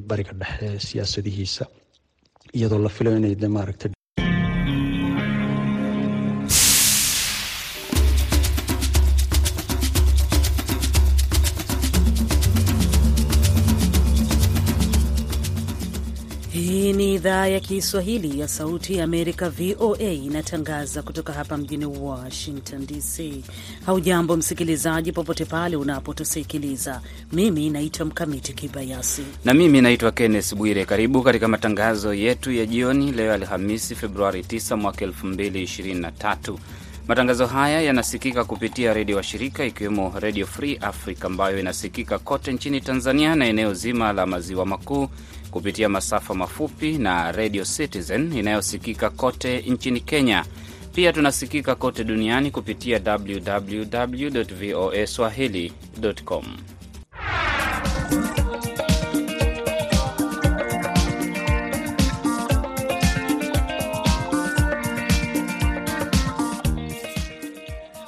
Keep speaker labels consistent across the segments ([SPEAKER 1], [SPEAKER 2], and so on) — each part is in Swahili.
[SPEAKER 1] bariga dhexe siyaasadihiisa iyadoo la filayo inay de maaragta
[SPEAKER 2] idhaa ya Kiswahili ya Sauti ya Amerika, VOA, inatangaza kutoka hapa mjini Washington DC. Haujambo msikilizaji, popote pale unapotusikiliza. Mimi naitwa Mkamiti Kibayasi
[SPEAKER 3] na mimi naitwa Kenneth Bwire. Karibu katika matangazo yetu ya jioni leo Alhamisi, Februari 9 mwaka 2023. Matangazo haya yanasikika kupitia redio wa shirika ikiwemo Redio Free Africa ambayo inasikika kote nchini Tanzania na eneo zima la maziwa makuu kupitia masafa mafupi na Radio Citizen inayosikika kote nchini Kenya. Pia tunasikika kote duniani kupitia www voa swahili.com.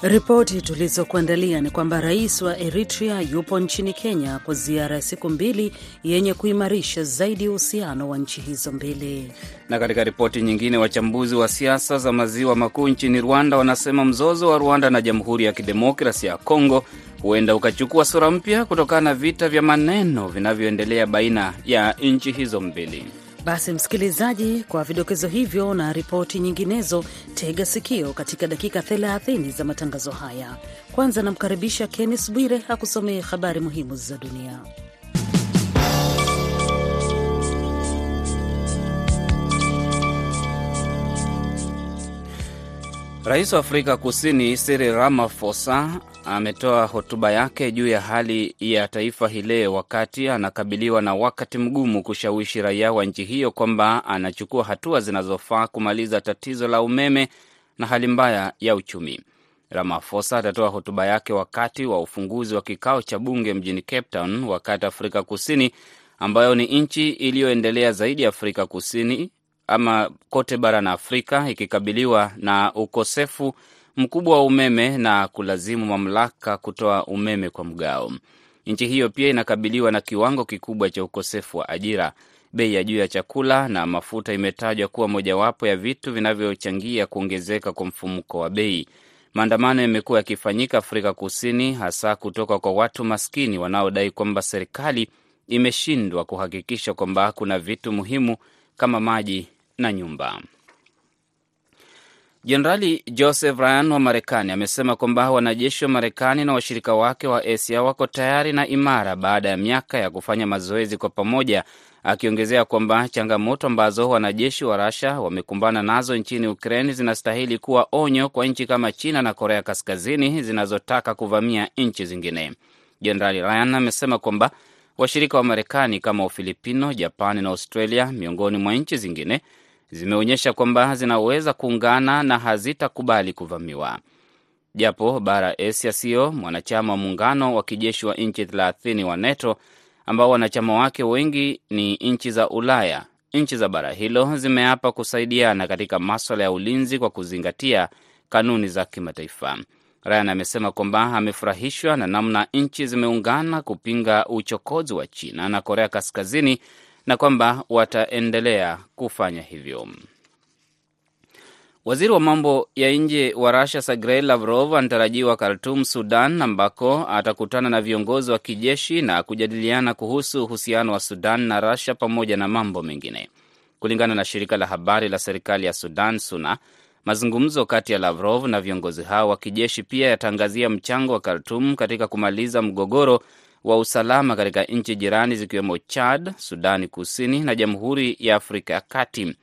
[SPEAKER 2] Ripoti tulizokuandalia ni kwamba rais wa Eritrea yupo nchini Kenya kwa ziara ya siku mbili yenye kuimarisha zaidi uhusiano wa nchi hizo mbili.
[SPEAKER 3] Na katika ripoti nyingine, wachambuzi wa siasa za maziwa makuu nchini Rwanda wanasema mzozo wa Rwanda na Jamhuri ya Kidemokrasia ya Kongo huenda ukachukua sura mpya kutokana na vita vya maneno vinavyoendelea baina ya nchi hizo mbili.
[SPEAKER 2] Basi msikilizaji, kwa vidokezo hivyo na ripoti nyinginezo, tega sikio katika dakika 30 za matangazo haya. Kwanza namkaribisha Kennes Bwire akusomee habari muhimu za dunia.
[SPEAKER 3] Rais wa Afrika Kusini Cyril Ramaphosa ametoa hotuba yake juu ya hali ya taifa hii leo wakati anakabiliwa na wakati mgumu kushawishi raia wa nchi hiyo kwamba anachukua hatua zinazofaa kumaliza tatizo la umeme na hali mbaya ya uchumi. Ramaphosa atatoa hotuba yake wakati wa ufunguzi wa kikao cha bunge mjini Cape Town, wakati Afrika Kusini ambayo ni nchi iliyoendelea zaidi ya Afrika Kusini ama kote barani Afrika ikikabiliwa na ukosefu mkubwa wa umeme na kulazimu mamlaka kutoa umeme kwa mgao. Nchi hiyo pia inakabiliwa na kiwango kikubwa cha ukosefu wa ajira. Bei ya juu ya chakula na mafuta imetajwa kuwa mojawapo ya vitu vinavyochangia kuongezeka kwa mfumuko wa bei. Maandamano yamekuwa yakifanyika Afrika Kusini, hasa kutoka kwa watu maskini wanaodai kwamba serikali imeshindwa kuhakikisha kwamba kuna vitu muhimu kama maji na nyumba. Jenerali Joseph Ryan wa Marekani amesema kwamba wanajeshi wa Marekani na washirika wake wa Asia wako tayari na imara baada ya miaka ya kufanya mazoezi kwa pamoja, akiongezea kwamba changamoto ambazo wanajeshi wa Rasha wamekumbana nazo nchini Ukraine zinastahili kuwa onyo kwa nchi kama China na Korea Kaskazini zinazotaka kuvamia nchi zingine. Jenerali Ryan amesema kwamba washirika wa Marekani kama Ufilipino, Japani na Australia, miongoni mwa nchi zingine zimeonyesha kwamba zinaweza kuungana na hazitakubali kuvamiwa. Japo bara Asia sio mwanachama wa muungano wa kijeshi wa nchi thelathini wa NATO ambao wanachama wake wengi ni nchi za Ulaya, nchi za bara hilo zimeapa kusaidiana katika maswala ya ulinzi kwa kuzingatia kanuni za kimataifa. Ryan amesema kwamba amefurahishwa na namna nchi zimeungana kupinga uchokozi wa China na Korea Kaskazini na kwamba wataendelea kufanya hivyo. Waziri wa mambo ya nje wa Russia Sergei Lavrov anatarajiwa Khartum, Sudan, ambako atakutana na viongozi wa kijeshi na kujadiliana kuhusu uhusiano wa Sudan na Russia pamoja na mambo mengine. Kulingana na shirika la habari la serikali ya Sudan, SUNA, mazungumzo kati ya Lavrov na viongozi hao wa kijeshi pia yataangazia mchango wa Khartum katika kumaliza mgogoro wa usalama katika nchi jirani zikiwemo Chad, Sudani Kusini na Jamhuri ya Afrika ya Kati.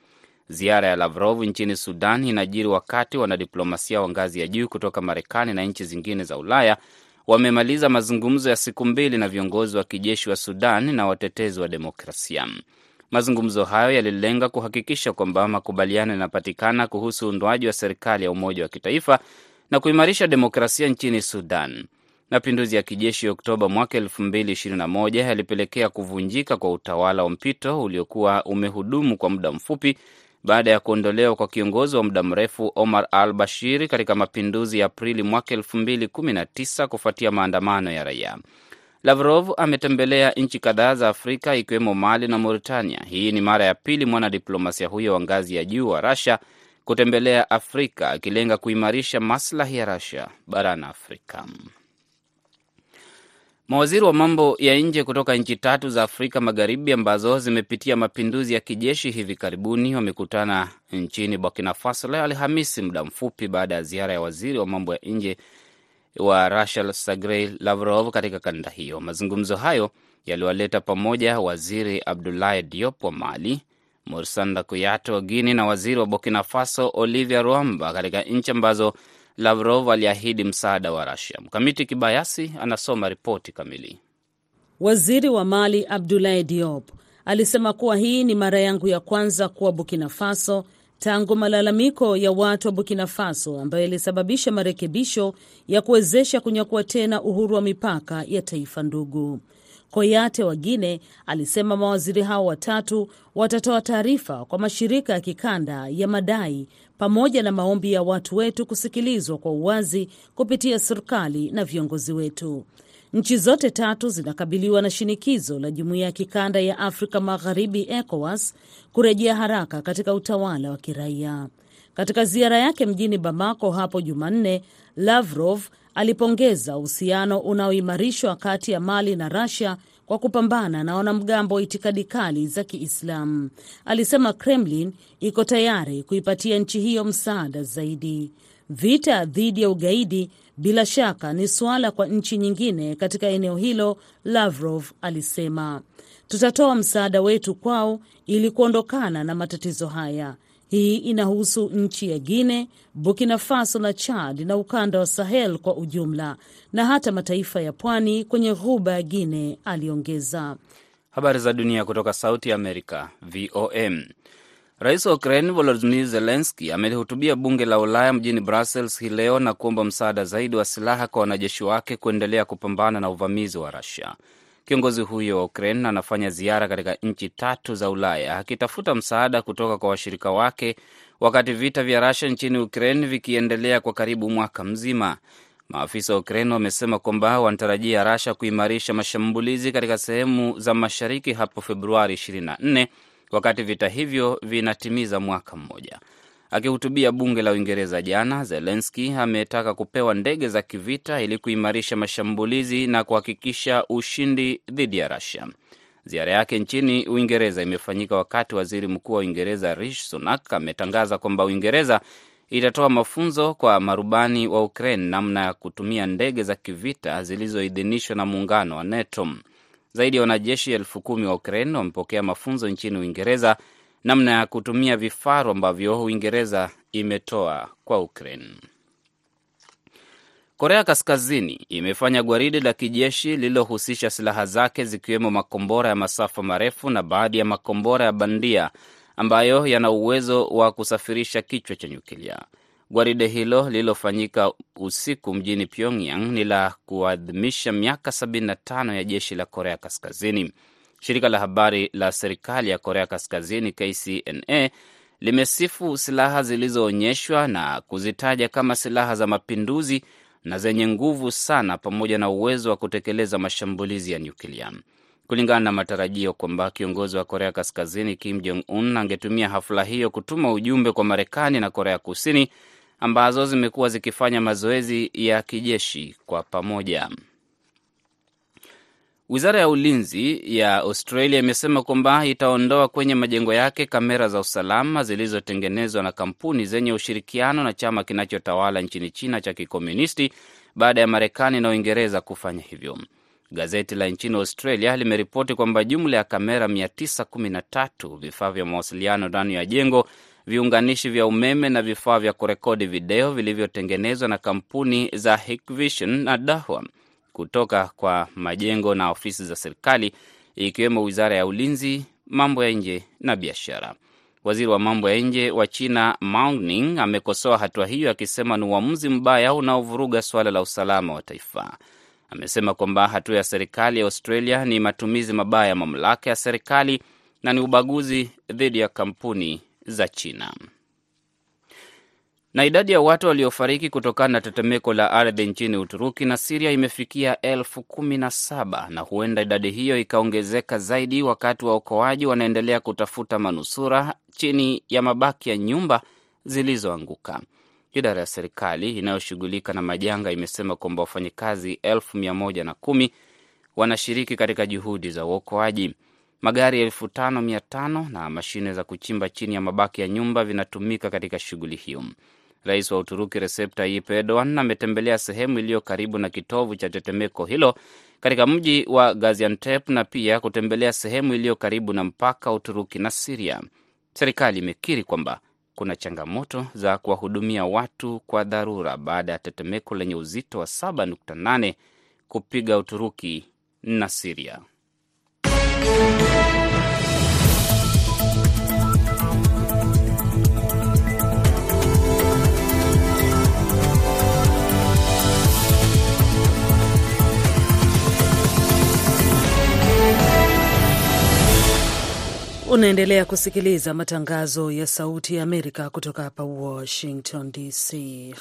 [SPEAKER 3] Ziara ya Lavrov nchini Sudan inajiri wakati wanadiplomasia wa ngazi ya juu kutoka Marekani na nchi zingine za Ulaya wamemaliza mazungumzo ya siku mbili na viongozi wa kijeshi wa Sudan na watetezi wa demokrasia. Mazungumzo hayo yalilenga kuhakikisha kwamba makubaliano yanapatikana kuhusu uundwaji wa serikali ya umoja wa kitaifa na kuimarisha demokrasia nchini Sudan. Mapinduzi ya kijeshi Oktoba mwaka 2021 yalipelekea kuvunjika kwa utawala wa mpito uliokuwa umehudumu kwa muda mfupi baada ya kuondolewa kwa kiongozi wa muda mrefu Omar al Bashir katika mapinduzi ya Aprili mwaka 2019 kufuatia maandamano ya raia. Lavrov ametembelea nchi kadhaa za Afrika ikiwemo Mali na Mauritania. Hii ni mara ya pili mwanadiplomasia huyo wa ngazi ya juu wa Russia kutembelea Afrika akilenga kuimarisha maslahi ya Russia barani Afrika. Mawaziri wa mambo ya nje kutoka nchi tatu za Afrika Magharibi ambazo zimepitia mapinduzi ya kijeshi hivi karibuni wamekutana nchini Burkina Faso leo Alhamisi, muda mfupi baada ya ziara ya waziri wa mambo ya nje wa Russia Sergey Lavrov katika kanda hiyo. Mazungumzo hayo yaliwaleta pamoja waziri Abdoulaye Diop wa Mali, Morsanda Kuyato wa Guini na waziri wa Burkina Faso Olivia Ruamba katika nchi ambazo Lavrov aliahidi msaada wa Rasia. Mkamiti Kibayasi anasoma ripoti kamili.
[SPEAKER 2] Waziri wa Mali Abdoulaye Diop alisema kuwa hii ni mara yangu ya kwanza kuwa Burkina Faso tangu malalamiko ya watu wa Burkina Faso ambayo yalisababisha marekebisho ya kuwezesha kunyakua tena uhuru wa mipaka ya taifa ndugu. Koyate wa Guine alisema mawaziri hao watatu watatoa taarifa kwa mashirika ya kikanda ya madai pamoja na maombi ya watu wetu kusikilizwa kwa uwazi kupitia serikali na viongozi wetu. Nchi zote tatu zinakabiliwa na shinikizo la jumuiya ya kikanda ya Afrika Magharibi, ECOWAS, kurejea haraka katika utawala wa kiraia. Katika ziara yake mjini Bamako hapo Jumanne, Lavrov alipongeza uhusiano unaoimarishwa kati ya Mali na Russia kwa kupambana na wanamgambo wa itikadi kali za Kiislamu. Alisema Kremlin iko tayari kuipatia nchi hiyo msaada zaidi. Vita dhidi ya ugaidi bila shaka ni suala kwa nchi nyingine katika eneo hilo, Lavrov alisema. Tutatoa msaada wetu kwao ili kuondokana na matatizo haya. Hii inahusu nchi ya Guine, Burkina Faso na Chad na ukanda wa Sahel kwa ujumla na hata mataifa ya pwani kwenye ghuba ya Guine, aliongeza.
[SPEAKER 3] Habari za dunia kutoka Sauti ya Amerika, VOM. Rais wa Ukraine Volodymyr Zelenski amelihutubia bunge la Ulaya mjini Brussels hii leo na kuomba msaada zaidi wa silaha kwa wanajeshi wake kuendelea kupambana na uvamizi wa Russia. Kiongozi huyo wa Ukraine anafanya ziara katika nchi tatu za Ulaya akitafuta msaada kutoka kwa washirika wake, wakati vita vya Russia nchini Ukraine vikiendelea kwa karibu mwaka mzima. Maafisa wa Ukraine wamesema kwamba wanatarajia Russia kuimarisha mashambulizi katika sehemu za mashariki hapo Februari 24 wakati vita hivyo vinatimiza mwaka mmoja. Akihutubia bunge la Uingereza jana, Zelenski ametaka kupewa ndege za kivita ili kuimarisha mashambulizi na kuhakikisha ushindi dhidi ya Rusia. Ziara yake nchini Uingereza imefanyika wakati waziri mkuu wa Uingereza Rishi Sunak ametangaza kwamba Uingereza itatoa mafunzo kwa marubani wa Ukraine namna ya kutumia ndege za kivita zilizoidhinishwa na muungano wa NATO. Zaidi ya wanajeshi elfu kumi wa Ukraine wamepokea mafunzo nchini Uingereza namna ya kutumia vifaru ambavyo Uingereza imetoa kwa Ukraine. Korea Kaskazini imefanya gwaridi la kijeshi lililohusisha silaha zake zikiwemo makombora ya masafa marefu na baadhi ya makombora ya bandia ambayo yana uwezo wa kusafirisha kichwa cha nyuklia. Gwaride hilo lililofanyika usiku mjini Pyongyang ni la kuadhimisha miaka 75 ya jeshi la Korea Kaskazini. Shirika la habari la serikali ya Korea Kaskazini KCNA limesifu silaha zilizoonyeshwa na kuzitaja kama silaha za mapinduzi na zenye nguvu sana, pamoja na uwezo wa kutekeleza mashambulizi ya nyuklia. Kulingana na matarajio kwamba kiongozi wa Korea Kaskazini Kim Jong Un angetumia hafla hiyo kutuma ujumbe kwa Marekani na Korea Kusini ambazo zimekuwa zikifanya mazoezi ya kijeshi kwa pamoja. Wizara ya ulinzi ya Australia imesema kwamba itaondoa kwenye majengo yake kamera za usalama zilizotengenezwa na kampuni zenye ushirikiano na chama kinachotawala nchini China cha Kikomunisti baada ya Marekani na Uingereza kufanya hivyo. Gazeti la nchini Australia limeripoti kwamba jumla ya kamera 913, vifaa vya mawasiliano ndani ya jengo, viunganishi vya umeme na vifaa vya kurekodi video vilivyotengenezwa na kampuni za Hikvision na Dahua kutoka kwa majengo na ofisi za serikali ikiwemo wizara ya ulinzi, mambo ya nje na biashara. Waziri wa mambo ya nje wa China Mao Ning amekosoa hatua hiyo akisema ni uamuzi mbaya unaovuruga suala la usalama wa taifa. Amesema kwamba hatua ya serikali ya Australia ni matumizi mabaya ya mamlaka ya serikali na ni ubaguzi dhidi ya kampuni za China. Na idadi ya watu waliofariki kutokana na tetemeko la ardhi nchini Uturuki na Siria imefikia elfu kumi na saba na huenda idadi hiyo ikaongezeka zaidi wakati waokoaji wanaendelea kutafuta manusura chini ya mabaki ya nyumba zilizoanguka. Idara ya serikali inayoshughulika na majanga imesema kwamba wafanyakazi elfu mia moja na kumi wanashiriki katika juhudi za uokoaji. Magari elfu tano mia tano na mashine za kuchimba chini ya mabaki ya nyumba vinatumika katika shughuli hiyo. Rais wa Uturuki Recep Tayyip Erdogan ametembelea sehemu iliyo karibu na kitovu cha tetemeko hilo katika mji wa Gaziantep na pia kutembelea sehemu iliyo karibu na mpaka wa Uturuki na Siria. Serikali imekiri kwamba kuna changamoto za kuwahudumia watu kwa dharura baada ya tetemeko lenye uzito wa 7.8 kupiga Uturuki na Siria.
[SPEAKER 2] Unaendelea kusikiliza matangazo ya Sauti ya Amerika kutoka hapa Washington DC.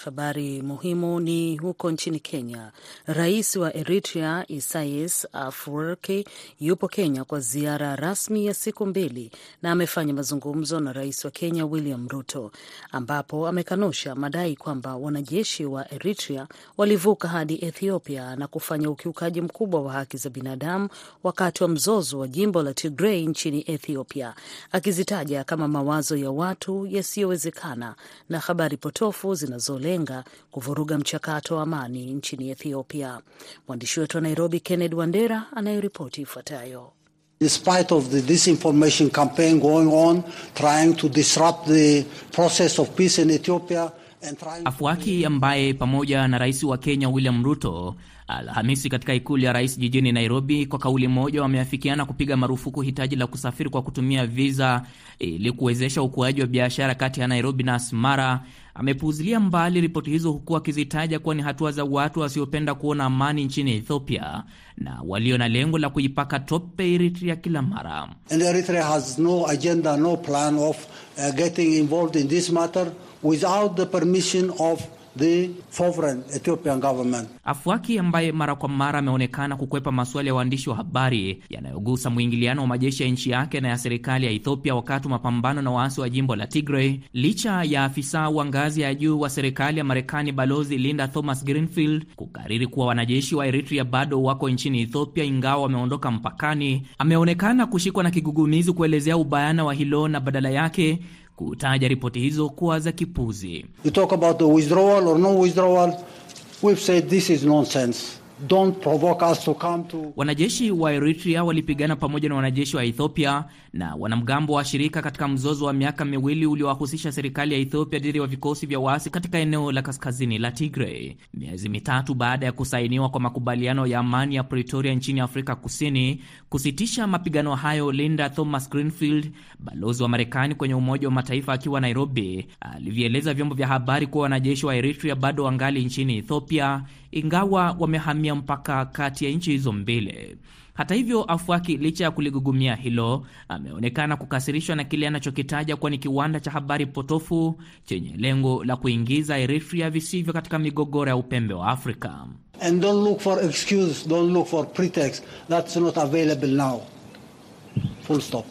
[SPEAKER 2] Habari muhimu ni huko nchini Kenya. Rais wa Eritrea Isaias Afwerki yupo Kenya kwa ziara rasmi ya siku mbili na amefanya mazungumzo na rais wa Kenya William Ruto, ambapo amekanusha madai kwamba wanajeshi wa Eritrea walivuka hadi Ethiopia na kufanya ukiukaji mkubwa wa haki za binadamu wakati wa mzozo wa jimbo la Tigrei nchini Ethiopia akizitaja kama mawazo ya watu yasiyowezekana na habari potofu zinazolenga kuvuruga mchakato wa amani nchini Ethiopia. Mwandishi wetu wa Nairobi, Kenneth Wandera, anayeripoti ifuatayo.
[SPEAKER 4] Despite of the disinformation campaign going on trying to disrupt the process of peace in Ethiopia and trying
[SPEAKER 5] Afwaki ambaye pamoja na rais wa Kenya William Ruto Alhamisi katika ikulu ya rais jijini Nairobi, kwa kauli moja wameafikiana kupiga marufuku hitaji la kusafiri kwa kutumia viza ili kuwezesha ukuaji wa biashara kati ya Nairobi na Asmara. Amepuuzilia mbali ripoti hizo, huku akizitaja kuwa ni hatua za watu wasiopenda kuona amani nchini Ethiopia na walio na lengo la kuipaka tope Eritrea kila mara.
[SPEAKER 4] and The sovereign Ethiopian government.
[SPEAKER 5] Afwaki ambaye mara kwa mara ameonekana kukwepa maswali ya waandishi wa habari yanayogusa mwingiliano wa majeshi ya nchi yake na ya serikali ya Ethiopia wakati wa mapambano na waasi wa jimbo la Tigray, licha ya afisa wa ngazi ya juu wa serikali ya Marekani Balozi Linda Thomas Greenfield kukariri kuwa wanajeshi wa Eritrea bado wako nchini Ethiopia ingawa wameondoka mpakani, ameonekana kushikwa na kigugumizi kuelezea ubayana wa hilo na badala yake kutaja ripoti hizo kuwa za kipuzi.
[SPEAKER 4] You talk about the withdrawal or no withdrawal. We've said this is nonsense. Don't provoke us to come to
[SPEAKER 5] Wanajeshi wa Eritrea walipigana pamoja na wanajeshi wa Ethiopia na wanamgambo wa shirika katika mzozo wa miaka miwili uliowahusisha serikali ya Ethiopia dhidi ya vikosi vya waasi katika eneo la kaskazini la Tigray. Miezi mitatu baada ya kusainiwa kwa makubaliano ya amani ya Pretoria nchini Afrika Kusini kusitisha mapigano hayo, Linda Thomas Greenfield, balozi wa Marekani kwenye Umoja wa Mataifa akiwa Nairobi, alivyoeleza vyombo vya habari kuwa wanajeshi wa Eritrea bado wangali nchini Ethiopia ingawa wamehamia mpaka kati ya nchi hizo mbili. Hata hivyo, Afwaki licha ya kuligugumia hilo, ameonekana kukasirishwa na kile anachokitaja kuwa ni kiwanda cha habari potofu chenye lengo la kuingiza Eritrea visivyo katika migogoro ya upembe wa Afrika.
[SPEAKER 4] and don't look for excuse, don't look for pretext. That's not available now.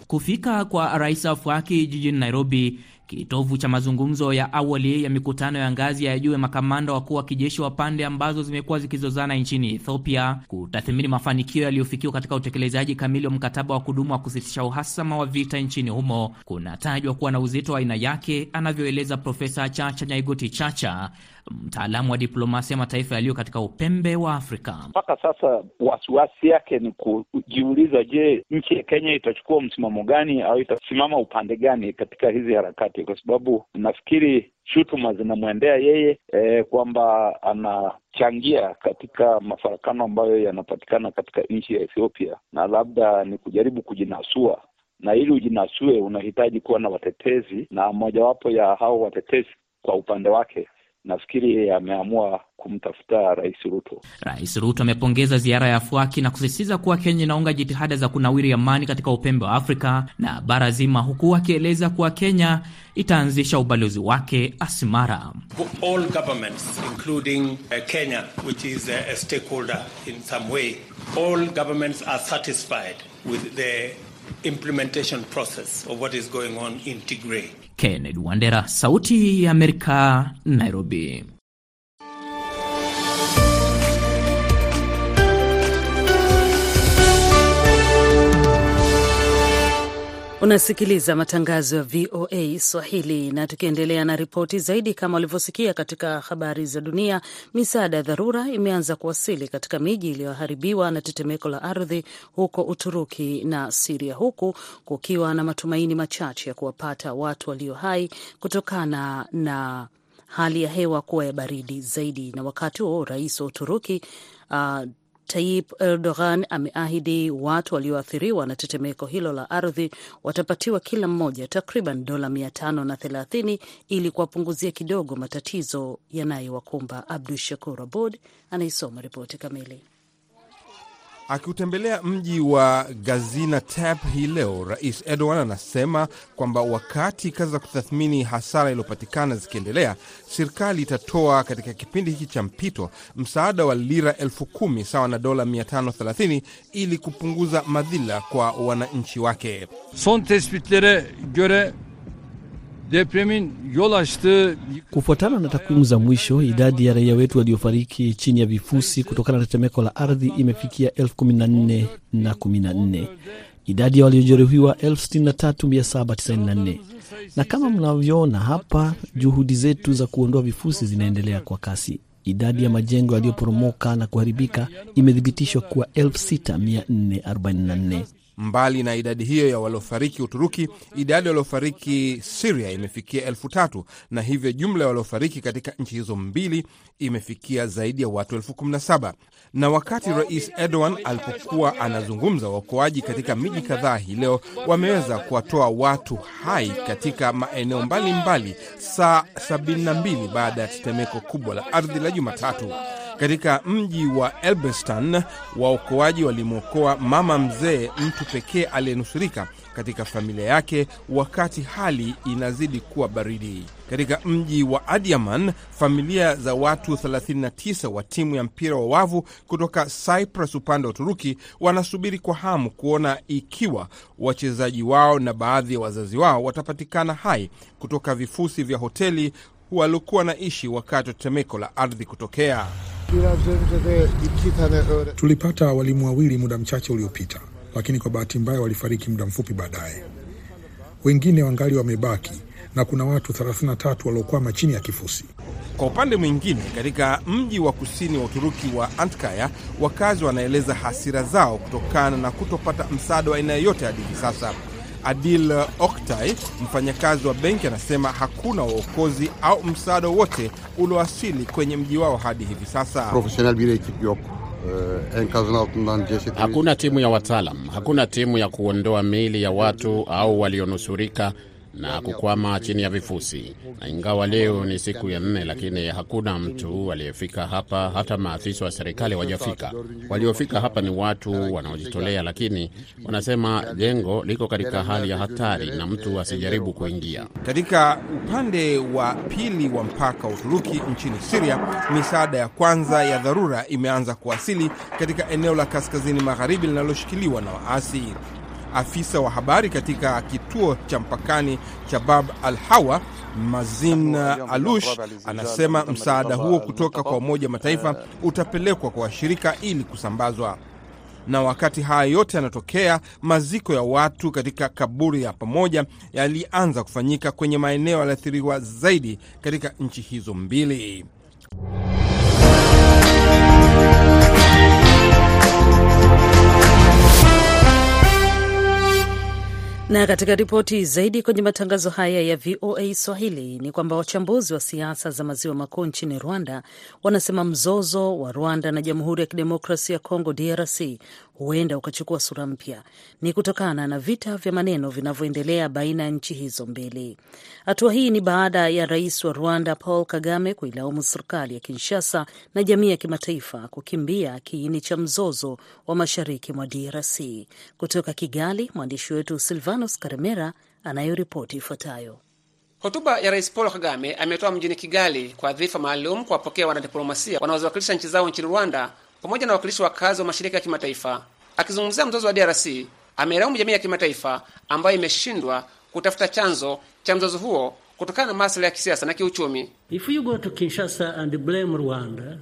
[SPEAKER 5] Kufika kwa Rais Afwaki jijini Nairobi, kitovu cha mazungumzo ya awali ya mikutano ya ngazi ya juu ya makamanda wakuu wa kijeshi wa pande ambazo zimekuwa zikizozana nchini Ethiopia, kutathimini mafanikio yaliyofikiwa katika utekelezaji kamili wa mkataba wa kudumu wa kusitisha uhasama wa vita nchini humo, kunatajwa kuwa na uzito wa aina yake, anavyoeleza Profesa Chacha Nyaigoti Chacha, mtaalamu wa diplomasia mataifa yaliyo katika upembe wa Afrika.
[SPEAKER 6] Mpaka sasa wasiwasi yake ni kujiuliza, je, nchi ya Kenya itachukua msimamo gani au itasimama upande gani katika hizi harakati? Kwa sababu nafikiri shutuma zinamwendea yeye e, kwamba anachangia katika mafarakano ambayo yanapatikana katika nchi ya Ethiopia, na labda ni kujaribu kujinasua na ili ujinasue unahitaji kuwa na watetezi, na mojawapo ya hao watetezi kwa upande wake nafikiri ameamua kumtafuta Rais Ruto.
[SPEAKER 5] Rais Ruto amepongeza ziara ya Fwaki na kusisitiza kuwa Kenya inaunga jitihada za kunawiri amani katika upembe wa Afrika na bara zima, huku akieleza kuwa Kenya itaanzisha ubalozi wake Asmara.
[SPEAKER 7] All governments including uh, Kenya which is a stakeholder in some way all governments are satisfied with the implementation process of what is going on in Tigray.
[SPEAKER 5] Kennedy Wandera, Sauti ya Amerika, Nairobi.
[SPEAKER 2] Unasikiliza matangazo ya VOA Swahili na tukiendelea na ripoti zaidi, kama ulivyosikia katika habari za dunia, misaada ya dharura imeanza kuwasili katika miji iliyoharibiwa na tetemeko la ardhi huko Uturuki na Siria, huku kukiwa na matumaini machache ya kuwapata watu walio hai kutokana na hali ya hewa kuwa ya baridi zaidi. Na wakati huo rais wa Uturuki uh, Tayyip Erdogan ameahidi watu walioathiriwa na tetemeko hilo la ardhi watapatiwa kila mmoja takriban dola mia tano na thelathini ili kuwapunguzia kidogo matatizo yanayowakumba. Abdu Shakur Abud anaisoma ripoti kamili.
[SPEAKER 8] Akiutembelea mji wa Gaziantep hii leo, Rais Erdogan anasema kwamba wakati kazi za kutathmini hasara iliyopatikana zikiendelea, serikali itatoa katika kipindi hiki cha mpito msaada wa lira elfu kumi sawa na dola 530 ili kupunguza madhila kwa wananchi wake.
[SPEAKER 9] son tespitlere göre depremin yol açtığı
[SPEAKER 10] Kufuatana na takwimu za mwisho, idadi ya raia wetu waliofariki chini ya vifusi kutokana na tetemeko la ardhi imefikia elfu kumi na nne na kumi na nne. Idadi ya waliojeruhiwa elfu sitini na tatu mia saba tisaini na nne. Na kama mnavyoona hapa, juhudi zetu za kuondoa vifusi zinaendelea kwa kasi. Idadi ya majengo yaliyoporomoka na kuharibika imethibitishwa kuwa 6444.
[SPEAKER 8] Mbali na idadi hiyo ya waliofariki Uturuki, idadi ya waliofariki Siria imefikia elfu tatu na hivyo jumla ya waliofariki katika nchi hizo mbili imefikia zaidi ya watu elfu kumi na saba. Na wakati Rais Erdogan alipokuwa anazungumza, waokoaji katika miji kadhaa hii leo wameweza kuwatoa watu hai katika maeneo mbalimbali saa 72 baada ya tetemeko kubwa la ardhi la Jumatatu. Katika mji wa elbestan waokoaji walimwokoa mama mzee, mtu pekee aliyenusurika katika familia yake, wakati hali inazidi kuwa baridi. Katika mji wa Adiaman, familia za watu 39 wa timu ya mpira wa wavu kutoka Cyprus upande wa Uturuki wanasubiri kwa hamu kuona ikiwa wachezaji wao na baadhi ya wazazi wao watapatikana hai kutoka vifusi vya hoteli waliokuwa naishi wakati wa tetemeko la ardhi kutokea.
[SPEAKER 11] Tulipata walimu wawili muda mchache uliopita, lakini kwa bahati mbaya walifariki muda mfupi baadaye. Wengine wangali wamebaki na kuna watu 33 waliokwama chini ya kifusi.
[SPEAKER 8] Kwa upande mwingine, katika mji wa kusini wa Uturuki wa Antkaya, wakazi wanaeleza hasira zao kutokana na kutopata msaada wa aina yoyote hadi hivi sasa. Adil Oktay, mfanyakazi wa benki, anasema hakuna uokozi au msaada wowote uliowasili kwenye mji wao hadi hivi sasa.
[SPEAKER 12] Cesetimiz...
[SPEAKER 13] Hakuna timu ya wataalam, hakuna timu ya kuondoa miili ya watu au walionusurika na kukwama chini ya vifusi. Na ingawa leo ni siku ya nne, lakini hakuna mtu aliyefika hapa, hata maafisa wa serikali wajafika. Waliofika hapa ni watu wanaojitolea, lakini wanasema jengo liko katika hali ya hatari na mtu asijaribu kuingia.
[SPEAKER 8] Katika upande wa pili wa mpaka wa Uturuki nchini Siria, misaada ya kwanza ya dharura imeanza kuwasili katika eneo la kaskazini magharibi linaloshikiliwa na waasi. Afisa wa habari katika kituo cha mpakani cha Bab al Hawa, Mazin Alush, anasema msaada huo kutoka kwa Umoja wa Mataifa utapelekwa kwa washirika ili kusambazwa. Na wakati haya yote yanatokea, maziko ya watu katika kaburi ya pamoja yalianza kufanyika kwenye maeneo yaliathiriwa zaidi katika nchi hizo mbili.
[SPEAKER 2] Na katika ripoti zaidi kwenye matangazo haya ya VOA Swahili ni kwamba wachambuzi wa siasa za maziwa makuu nchini Rwanda wanasema mzozo wa Rwanda na Jamhuri ya Kidemokrasia ya Kongo DRC huenda ukachukua sura mpya. Ni kutokana na vita vya maneno vinavyoendelea baina ya nchi hizo mbili. Hatua hii ni baada ya rais wa Rwanda Paul Kagame kuilaumu serikali ya Kinshasa na jamii ya kimataifa kukimbia kiini cha mzozo wa mashariki mwa DRC. Kutoka Kigali, mwandishi wetu Silvanus Karemera anayoripoti ifuatayo.
[SPEAKER 14] Hotuba ya Rais Paul Kagame ametoa mjini Kigali kwa dhifa maalum kuwapokea wanadiplomasia wanaoziwakilisha nchi zao nchini Rwanda pamoja na wa wakazi wa mashirika ya kimataifa. Akizungumzia mzozo wa DRC, amelaumu jamii ya kimataifa ambayo imeshindwa kutafuta chanzo cha mzozo huo kutokana na masuala ya kisiasa na kiuchumi.
[SPEAKER 15] If you go to Kinshasa and blame Rwanda,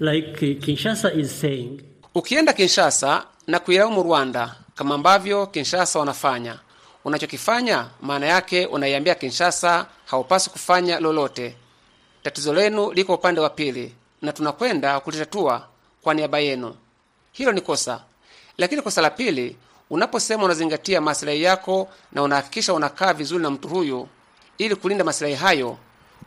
[SPEAKER 15] like Kinshasa is saying,
[SPEAKER 14] ukienda Kinshasa na kuilaumu Rwanda kama ambavyo Kinshasa wanafanya unachokifanya maana yake unaiambia Kinshasa haupaswi kufanya lolote. Tatizo lenu liko upande wa pili na tunakwenda kulitatua kwa niaba yenu. Hilo ni kosa. Lakini kosa la pili, unaposema unazingatia masilahi yako na unahakikisha unakaa vizuri na mtu huyu ili kulinda masilahi hayo,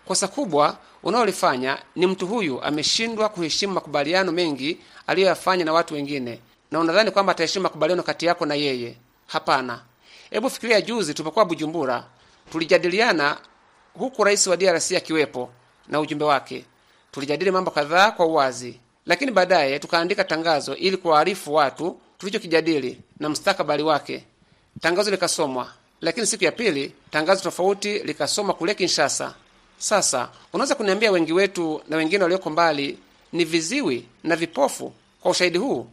[SPEAKER 14] kosa kubwa unaolifanya ni mtu huyu ameshindwa kuheshimu makubaliano mengi aliyoyafanya na watu wengine, na unadhani kwamba ataheshimu makubaliano kati yako na yeye. Hapana. Hebu fikiria, juzi tulipokuwa Bujumbura, tulijadiliana huku rais wa DRC akiwepo na ujumbe wake. Tulijadili mambo kadhaa kwa uwazi, lakini baadaye tukaandika tangazo ili kuwaarifu watu tulichokijadili na mustakabali wake. Tangazo likasomwa, lakini siku ya pili tangazo tofauti likasomwa kule Kinshasa. Sasa unaweza kuniambia wengi wetu na wengine walioko mbali ni viziwi na vipofu kwa ushahidi huu?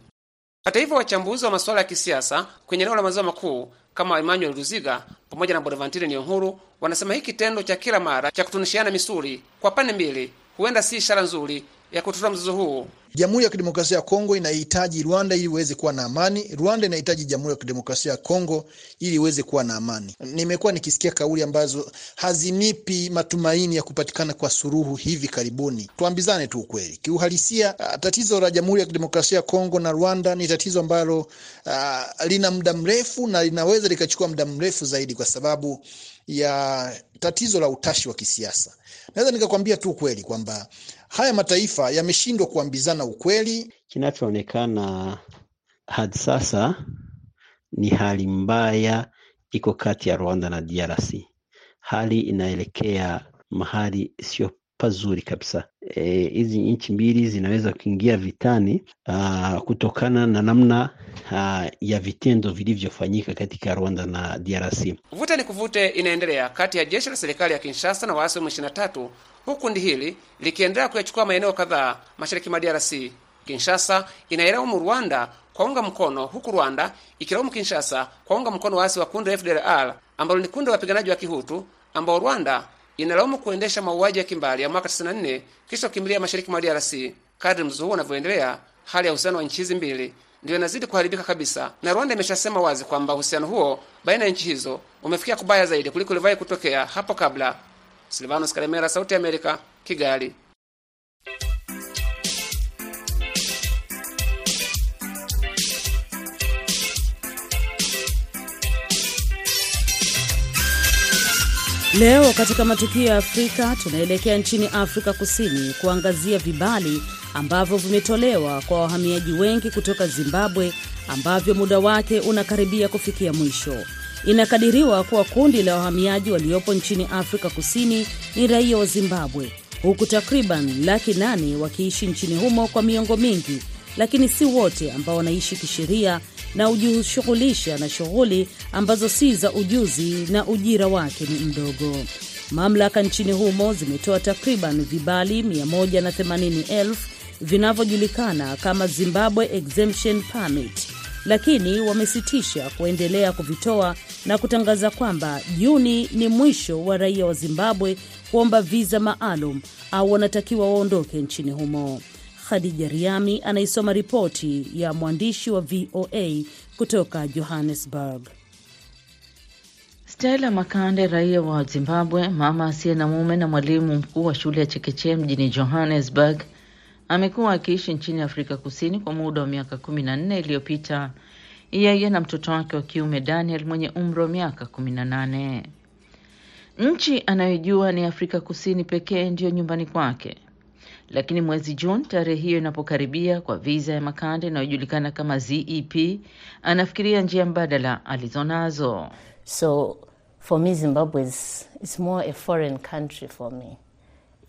[SPEAKER 14] Hata hivyo, wachambuzi wa masuala ya kisiasa kwenye eneo la maziwa makuu kama Emmanuel Ruziga pamoja na Bonaventure Niyonkuru wanasema hiki kitendo cha kila mara cha kutunishiana misuli kwa pande mbili huenda si ishara nzuri ya kutatua mzozo huu.
[SPEAKER 16] Jamhuri ya Kidemokrasia ya Kongo inahitaji Rwanda ili iweze kuwa na amani. Rwanda inahitaji Jamhuri ya Kidemokrasia ya Kongo ili iweze kuwa na amani. Nimekuwa nikisikia kauli ambazo hazinipi matumaini ya kupatikana kwa suluhu hivi karibuni. Tuambizane tu ukweli, kiuhalisia, tatizo la Jamhuri ya Kidemokrasia ya Kongo na Rwanda ni tatizo ambalo uh, lina muda mrefu na linaweza likachukua muda mrefu zaidi kwa sababu ya tatizo la utashi wa kisiasa. Naweza nikakwambia tu ukweli kwamba haya mataifa yameshindwa kuambizana ukweli.
[SPEAKER 17] Kinachoonekana hadi sasa ni hali mbaya iko kati ya Rwanda na DRC. Hali inaelekea mahali sio pazuri kabisa. Hizi e, nchi mbili zinaweza kuingia vitani aa, kutokana na namna aa, ya vitendo vilivyofanyika katika Rwanda na DRC.
[SPEAKER 14] Vuta ni kuvute inaendelea kati ya jeshi la serikali ya Kinshasa na waasi wa M23 huku kundi hili likiendelea kuyachukua maeneo kadhaa mashariki mwa DRC. Kinshasa inailaumu Rwanda kwa unga mkono, huku Rwanda ikilaumu Kinshasa kwa unga mkono waasi wa kundi la FDLR ambalo ni kundi la wapiganaji wa Kihutu ambao Rwanda inalaumu kuendesha mauaji ya kimbali ya mwaka 94 kisha kukimbilia mashariki mwa DRC. Kadri mzozo huo unavyoendelea, hali ya uhusiano wa nchi hizi mbili ndiyo inazidi kuharibika kabisa, na Rwanda imeshasema wazi kwamba uhusiano huo baina ya nchi hizo umefikia kubaya zaidi kuliko iliwahi kutokea hapo kabla. Silvanus Karemera, Sauti ya Amerika, Kigali.
[SPEAKER 2] Leo katika matukio ya Afrika tunaelekea nchini Afrika Kusini kuangazia vibali ambavyo vimetolewa kwa wahamiaji wengi kutoka Zimbabwe ambavyo muda wake unakaribia kufikia mwisho. Inakadiriwa kuwa kundi la wahamiaji waliopo nchini Afrika Kusini ni raia wa Zimbabwe, huku takriban laki nane wakiishi nchini humo kwa miongo mingi, lakini si wote ambao wanaishi kisheria na hujishughulisha na shughuli ambazo si za ujuzi na ujira wake ni mdogo. Mamlaka nchini humo zimetoa takriban vibali 180,000 vinavyojulikana kama Zimbabwe Exemption Permit, lakini wamesitisha kuendelea kuvitoa na kutangaza kwamba Juni ni mwisho wa raia wa Zimbabwe kuomba viza maalum au wanatakiwa waondoke nchini humo. Khadija Riami anaisoma ripoti ya mwandishi wa VOA kutoka Johannesburg.
[SPEAKER 18] Stella Makande, raia wa Zimbabwe, mama asiye na mume na mwalimu mkuu wa shule ya chekechea mjini Johannesburg, amekuwa akiishi nchini Afrika Kusini kwa muda wa miaka kumi na nne iliyopita, yeye na mtoto wake wa kiume Daniel mwenye umri wa miaka kumi na nane. Nchi anayojua ni Afrika Kusini pekee ndiyo nyumbani kwake, lakini mwezi Juni, tarehe hiyo inapokaribia kwa viza ya makande inayojulikana kama ZEP, anafikiria njia mbadala alizonazo.
[SPEAKER 19] So for me Zimbabwe is, is more a foreign country for me.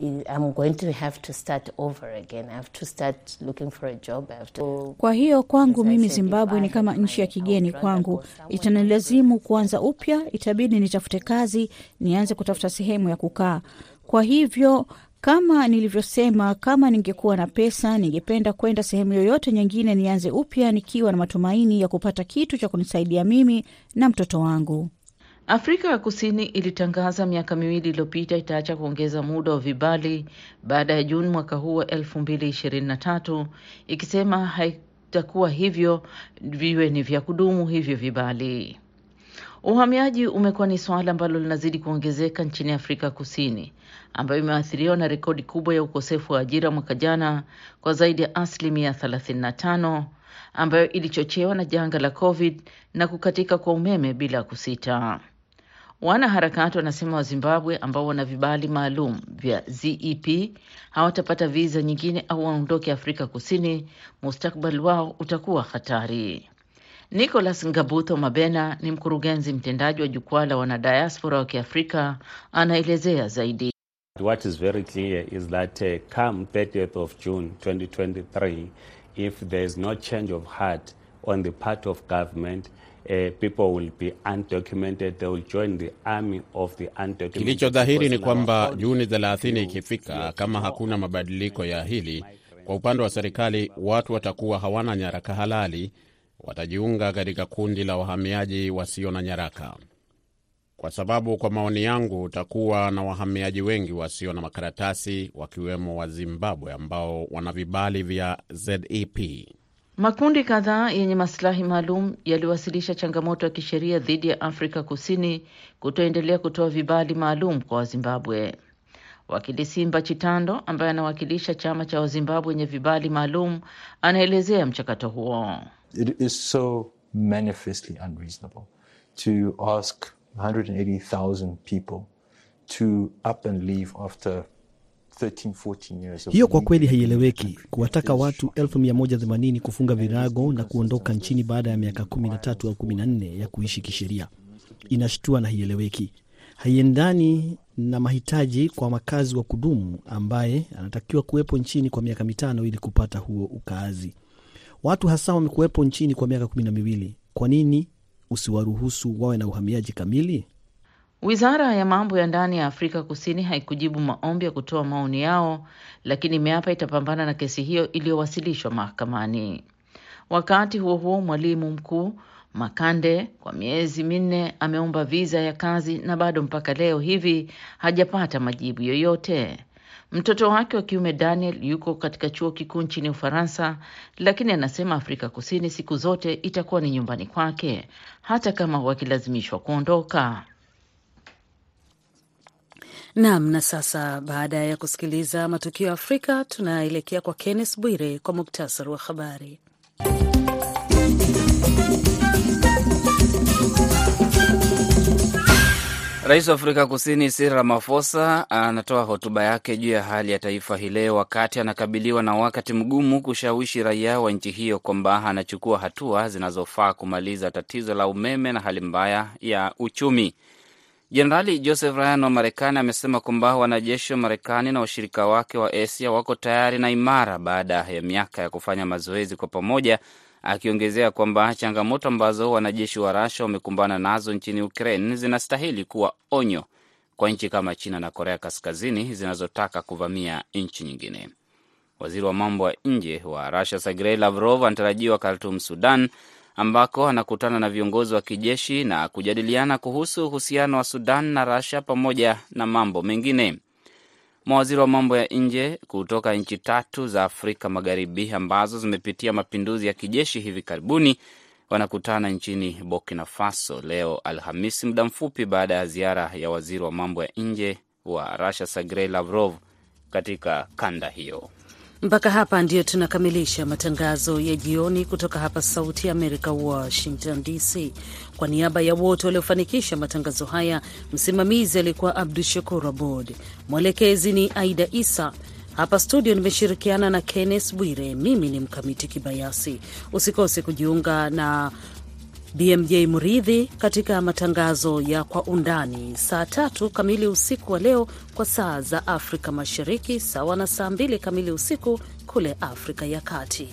[SPEAKER 19] I'm going to have to start over again. I have to start looking for a job. I have to...
[SPEAKER 20] Kwa hiyo kwangu mimi Zimbabwe ni kama nchi ya kigeni kwangu, itanilazimu kuanza upya, itabidi nitafute kazi, nianze kutafuta sehemu ya kukaa. Kwa hivyo kama nilivyosema, kama ningekuwa na pesa, ningependa kwenda sehemu yoyote nyingine, nianze upya nikiwa na matumaini ya kupata kitu cha kunisaidia mimi na mtoto wangu.
[SPEAKER 18] Afrika ya Kusini ilitangaza miaka miwili iliyopita itaacha kuongeza muda wa vibali baada ya Juni mwaka huu wa elfu mbili ishirini na tatu ikisema haitakuwa hivyo viwe ni vya kudumu hivyo vibali. Uhamiaji umekuwa ni suala ambalo linazidi kuongezeka nchini Afrika Kusini, ambayo imeathiriwa na rekodi kubwa ya ukosefu wa ajira mwaka jana kwa zaidi ya asilimia 35 ambayo ilichochewa na janga la COVID na kukatika kwa umeme bila kusita. Wanaharakati wanasema Wazimbabwe ambao wana vibali maalum vya ZEP hawatapata viza nyingine au waondoke Afrika Kusini, mustakbali wao utakuwa hatari. Nicholas Ngabutho Mabena ni mkurugenzi mtendaji wa jukwaa la wanadiaspora wa Kiafrika, anaelezea zaidi.
[SPEAKER 21] What is very clear is that uh, come 30th of June 2023 if there is no change of heart on the part of government Uh, people will be undocumented they will join the army of the undocumented.
[SPEAKER 13] Kilicho dhahiri ni kwamba Juni 30 ikifika, kama hakuna mabadiliko ya hili kwa upande wa serikali, watu watakuwa hawana nyaraka halali, watajiunga katika kundi la wahamiaji wasio na nyaraka, kwa sababu kwa maoni yangu utakuwa na wahamiaji wengi wasio na makaratasi, wakiwemo wa Zimbabwe ambao wana vibali vya ZEP.
[SPEAKER 18] Makundi kadhaa yenye masilahi maalum yaliwasilisha changamoto ya kisheria dhidi ya Afrika Kusini kutoendelea kutoa vibali maalum kwa Wazimbabwe. Wakili Simba Chitando ambaye anawakilisha chama cha Wazimbabwe wenye vibali maalum anaelezea mchakato huo.
[SPEAKER 22] It is so manifestly unreasonable to ask 180,000 people to up and leave after 13, 14 years of
[SPEAKER 10] hiyo kwa kweli haieleweki, kuwataka watu 180 kufunga virago na kuondoka nchini baada ya miaka 13 au 14 ya kuishi kisheria. Inashtua na haieleweki, haiendani na mahitaji kwa makazi wa kudumu ambaye anatakiwa kuwepo nchini kwa miaka mitano ili kupata huo ukaazi. Watu hasa wamekuwepo nchini kwa miaka kumi na miwili. Kwa nini usiwaruhusu wawe na uhamiaji kamili?
[SPEAKER 18] Wizara ya mambo ya ndani ya Afrika Kusini haikujibu maombi ya kutoa maoni yao, lakini imeapa itapambana na kesi hiyo iliyowasilishwa mahakamani. Wakati huo huo, mwalimu mkuu Makande kwa miezi minne ameomba viza ya kazi na bado mpaka leo hivi hajapata majibu yoyote. Mtoto wake wa kiume Daniel yuko katika chuo kikuu nchini Ufaransa, lakini anasema Afrika Kusini siku zote itakuwa ni nyumbani kwake hata kama wakilazimishwa kuondoka.
[SPEAKER 2] Nam. Na sasa baada ya kusikiliza matukio ya Afrika, tunaelekea kwa Kenneth Bwire kwa muktasari wa habari.
[SPEAKER 3] Rais wa Afrika Kusini Cyril Ramaphosa anatoa hotuba yake juu ya hali ya taifa hii leo wakati anakabiliwa na wakati mgumu kushawishi raia wa nchi hiyo kwamba anachukua hatua zinazofaa kumaliza tatizo la umeme na hali mbaya ya uchumi. Jenerali Joseph Ryan wa Marekani amesema kwamba wanajeshi wa Marekani na washirika wake wa Asia wako tayari na imara baada ya miaka ya kufanya mazoezi kwa pamoja, akiongezea kwamba changamoto ambazo wanajeshi wa Rasha wamekumbana nazo nchini Ukraine zinastahili kuwa onyo kwa nchi kama China na Korea Kaskazini zinazotaka kuvamia nchi nyingine. Waziri wa mambo ya nje wa Rasha Sergei Lavrov anatarajiwa Khartum, Sudan, ambako anakutana na viongozi wa kijeshi na kujadiliana kuhusu uhusiano wa Sudan na rasia pamoja na mambo mengine. Mawaziri wa mambo ya nje kutoka nchi tatu za Afrika Magharibi ambazo zimepitia mapinduzi ya kijeshi hivi karibuni wanakutana nchini Burkina Faso leo Alhamisi, muda mfupi baada ya ziara ya waziri wa mambo ya nje wa Russia Sergei Lavrov katika kanda hiyo.
[SPEAKER 2] Mpaka hapa ndio tunakamilisha matangazo ya jioni kutoka hapa Sauti ya Amerika, Washington DC. Kwa niaba ya wote waliofanikisha matangazo haya, msimamizi alikuwa Abdu Shakur Abod, mwelekezi ni Aida Isa, Hapa studio nimeshirikiana na Kenneth Bwire. Mimi ni Mkamiti Kibayasi. Usikose kujiunga na BMJ Muridhi katika matangazo ya Kwa Undani saa tatu kamili usiku wa leo kwa saa za Afrika Mashariki, sawa na saa mbili kamili usiku kule Afrika ya Kati.